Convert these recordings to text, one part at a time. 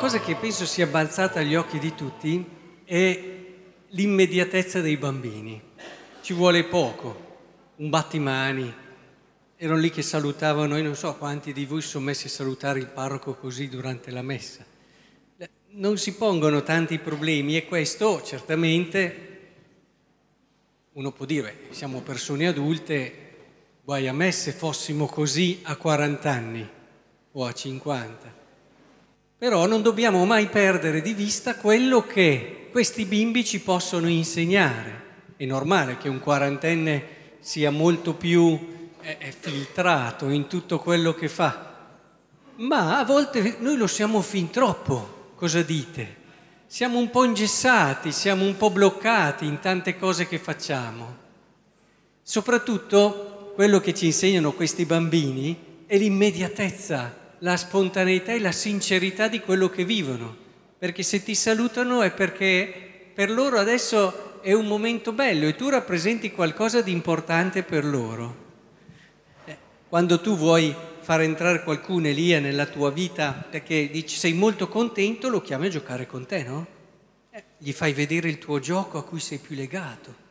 cosa che penso sia balzata agli occhi di tutti è l'immediatezza dei bambini. Ci vuole poco, un battimani. Erano lì che salutavano, io non so quanti di voi sono messi a salutare il parroco così durante la messa. Non si pongono tanti problemi e questo certamente uno può dire, siamo persone adulte, guai a me se fossimo così a 40 anni o a 50. Però non dobbiamo mai perdere di vista quello che questi bimbi ci possono insegnare. È normale che un quarantenne sia molto più eh, filtrato in tutto quello che fa, ma a volte noi lo siamo fin troppo, cosa dite? Siamo un po' ingessati, siamo un po' bloccati in tante cose che facciamo. Soprattutto quello che ci insegnano questi bambini è l'immediatezza la spontaneità e la sincerità di quello che vivono, perché se ti salutano è perché per loro adesso è un momento bello e tu rappresenti qualcosa di importante per loro. Eh, quando tu vuoi far entrare qualcuno Elia nella tua vita perché dici sei molto contento, lo chiami a giocare con te, no? Eh, gli fai vedere il tuo gioco a cui sei più legato.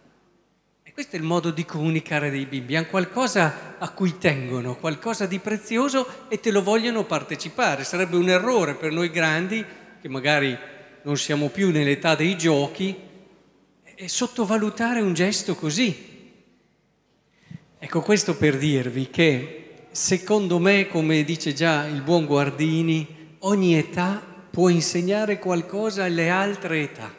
Questo è il modo di comunicare dei bimbi, hanno qualcosa a cui tengono, qualcosa di prezioso e te lo vogliono partecipare. Sarebbe un errore per noi grandi, che magari non siamo più nell'età dei giochi, e sottovalutare un gesto così. Ecco questo per dirvi che secondo me, come dice già il buon Guardini, ogni età può insegnare qualcosa alle altre età.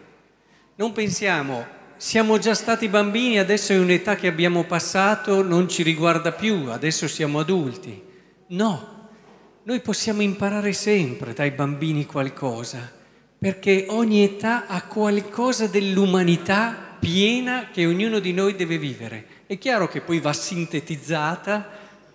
Non pensiamo siamo già stati bambini, adesso è un'età che abbiamo passato, non ci riguarda più, adesso siamo adulti. No, noi possiamo imparare sempre dai bambini qualcosa, perché ogni età ha qualcosa dell'umanità piena che ognuno di noi deve vivere. È chiaro che poi va sintetizzata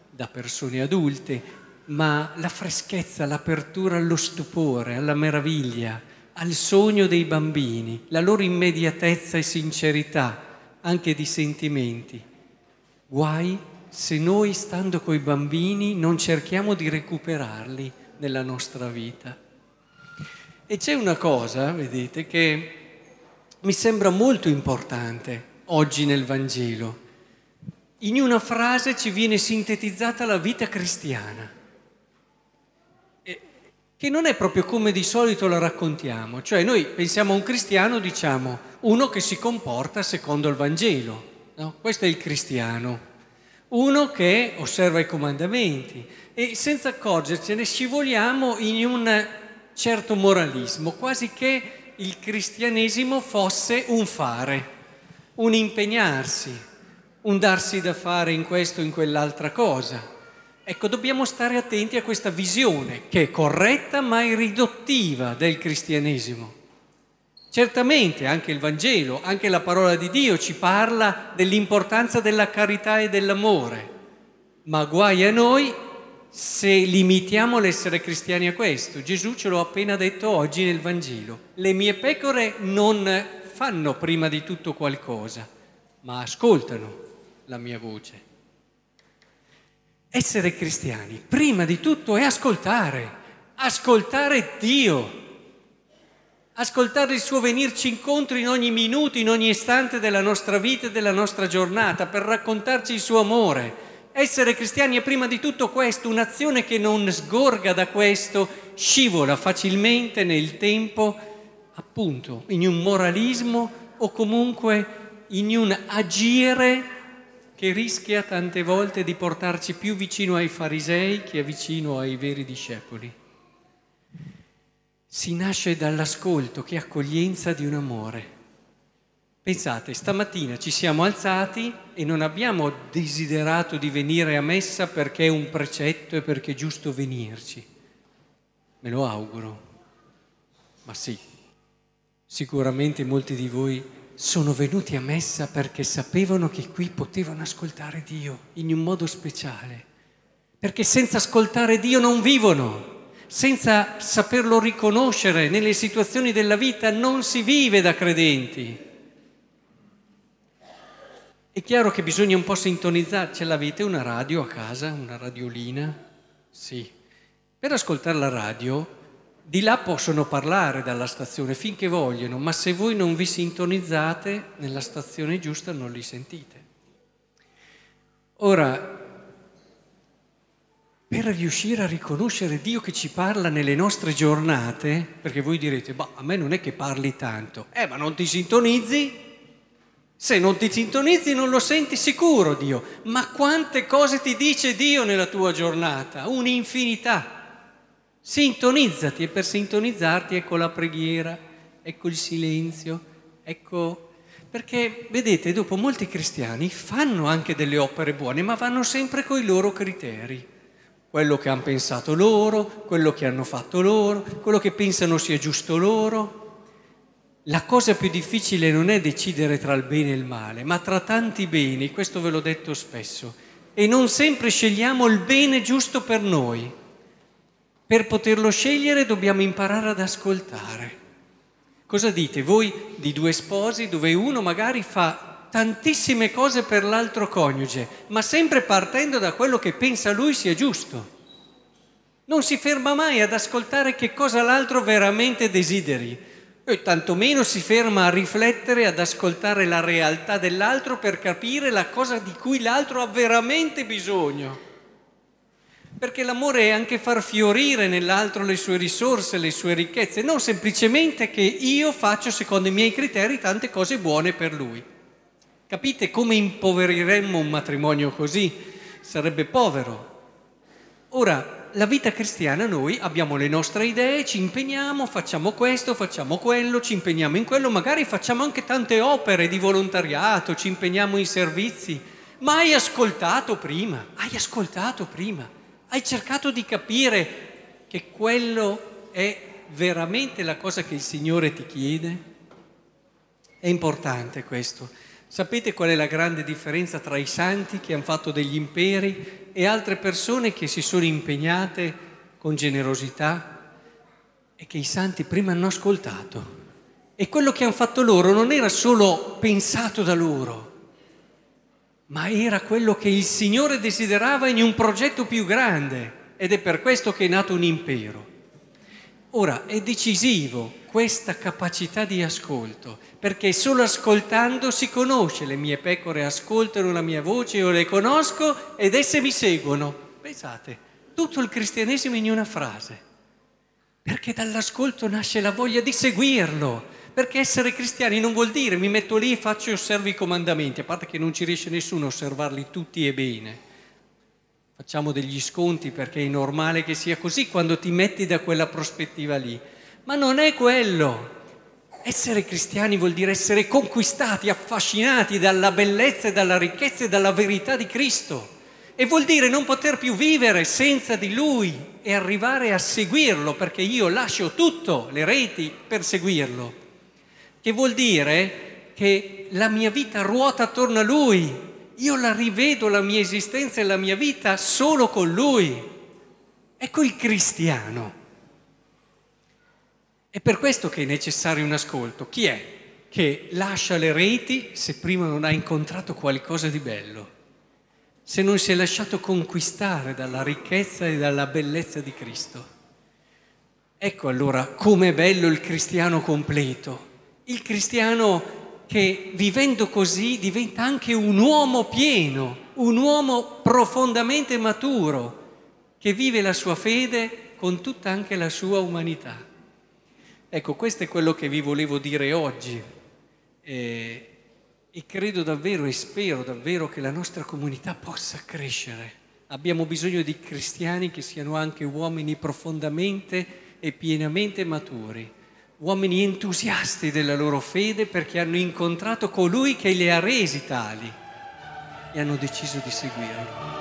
da persone adulte, ma la freschezza, l'apertura allo stupore, alla meraviglia, al sogno dei bambini, la loro immediatezza e sincerità anche di sentimenti. Guai se noi, stando coi bambini, non cerchiamo di recuperarli nella nostra vita. E c'è una cosa, vedete, che mi sembra molto importante oggi nel Vangelo. In una frase ci viene sintetizzata la vita cristiana che non è proprio come di solito la raccontiamo. Cioè noi pensiamo a un cristiano, diciamo, uno che si comporta secondo il Vangelo. No? Questo è il cristiano. Uno che osserva i comandamenti e senza accorgercene scivoliamo in un certo moralismo, quasi che il cristianesimo fosse un fare, un impegnarsi, un darsi da fare in questo o in quell'altra cosa. Ecco, dobbiamo stare attenti a questa visione che è corretta ma è riduttiva del cristianesimo. Certamente anche il Vangelo, anche la parola di Dio ci parla dell'importanza della carità e dell'amore, ma guai a noi se limitiamo l'essere cristiani a questo. Gesù ce l'ho appena detto oggi nel Vangelo. Le mie pecore non fanno prima di tutto qualcosa, ma ascoltano la mia voce. Essere cristiani, prima di tutto, è ascoltare, ascoltare Dio, ascoltare il suo venirci incontro in ogni minuto, in ogni istante della nostra vita e della nostra giornata, per raccontarci il suo amore. Essere cristiani è prima di tutto questo, un'azione che non sgorga da questo, scivola facilmente nel tempo, appunto, in un moralismo o comunque in un agire che rischia tante volte di portarci più vicino ai farisei che vicino ai veri discepoli. Si nasce dall'ascolto, che accoglienza di un amore. Pensate, stamattina ci siamo alzati e non abbiamo desiderato di venire a messa perché è un precetto e perché è giusto venirci. Me lo auguro. Ma sì, sicuramente molti di voi sono venuti a messa perché sapevano che qui potevano ascoltare Dio in un modo speciale, perché senza ascoltare Dio non vivono, senza saperlo riconoscere nelle situazioni della vita non si vive da credenti. È chiaro che bisogna un po' sintonizzare, ce l'avete una radio a casa, una radiolina? Sì. Per ascoltare la radio di là possono parlare dalla stazione finché vogliono, ma se voi non vi sintonizzate nella stazione giusta non li sentite. Ora, per riuscire a riconoscere Dio che ci parla nelle nostre giornate, perché voi direte, ma a me non è che parli tanto, eh ma non ti sintonizzi? Se non ti sintonizzi non lo senti sicuro Dio, ma quante cose ti dice Dio nella tua giornata? Un'infinità. Sintonizzati e per sintonizzarti ecco la preghiera, ecco il silenzio, ecco... Perché vedete, dopo molti cristiani fanno anche delle opere buone, ma vanno sempre con i loro criteri. Quello che hanno pensato loro, quello che hanno fatto loro, quello che pensano sia giusto loro. La cosa più difficile non è decidere tra il bene e il male, ma tra tanti beni, questo ve l'ho detto spesso, e non sempre scegliamo il bene giusto per noi. Per poterlo scegliere dobbiamo imparare ad ascoltare. Cosa dite voi di due sposi dove uno magari fa tantissime cose per l'altro coniuge, ma sempre partendo da quello che pensa lui sia giusto? Non si ferma mai ad ascoltare che cosa l'altro veramente desideri e tantomeno si ferma a riflettere, ad ascoltare la realtà dell'altro per capire la cosa di cui l'altro ha veramente bisogno. Perché l'amore è anche far fiorire nell'altro le sue risorse, le sue ricchezze, non semplicemente che io faccio secondo i miei criteri tante cose buone per lui. Capite come impoveriremmo un matrimonio così? Sarebbe povero. Ora, la vita cristiana noi abbiamo le nostre idee, ci impegniamo, facciamo questo, facciamo quello, ci impegniamo in quello, magari facciamo anche tante opere di volontariato, ci impegniamo in servizi, ma hai ascoltato prima, hai ascoltato prima. Hai cercato di capire che quello è veramente la cosa che il Signore ti chiede? È importante questo. Sapete qual è la grande differenza tra i santi che hanno fatto degli imperi e altre persone che si sono impegnate con generosità e che i santi prima hanno ascoltato. E quello che hanno fatto loro non era solo pensato da loro, ma era quello che il Signore desiderava in un progetto più grande ed è per questo che è nato un impero. Ora è decisivo questa capacità di ascolto, perché solo ascoltando si conosce, le mie pecore ascoltano la mia voce, io le conosco ed esse mi seguono. Pensate, tutto il cristianesimo in una frase, perché dall'ascolto nasce la voglia di seguirlo, perché essere cristiani non vuol dire mi metto lì e faccio e osservo i comandamenti, a parte che non ci riesce nessuno a osservarli tutti e bene. Facciamo degli sconti perché è normale che sia così quando ti metti da quella prospettiva lì. Ma non è quello. Essere cristiani vuol dire essere conquistati, affascinati dalla bellezza e dalla ricchezza e dalla verità di Cristo. E vuol dire non poter più vivere senza di Lui e arrivare a seguirlo, perché io lascio tutto, le reti, per seguirlo che vuol dire che la mia vita ruota attorno a Lui, io la rivedo la mia esistenza e la mia vita solo con Lui. Ecco il cristiano. È per questo che è necessario un ascolto. Chi è che lascia le reti se prima non ha incontrato qualcosa di bello? Se non si è lasciato conquistare dalla ricchezza e dalla bellezza di Cristo? Ecco allora com'è bello il cristiano completo il cristiano che vivendo così diventa anche un uomo pieno, un uomo profondamente maturo, che vive la sua fede con tutta anche la sua umanità. Ecco, questo è quello che vi volevo dire oggi eh, e credo davvero e spero davvero che la nostra comunità possa crescere. Abbiamo bisogno di cristiani che siano anche uomini profondamente e pienamente maturi uomini entusiasti della loro fede perché hanno incontrato colui che li ha resi tali e hanno deciso di seguirlo.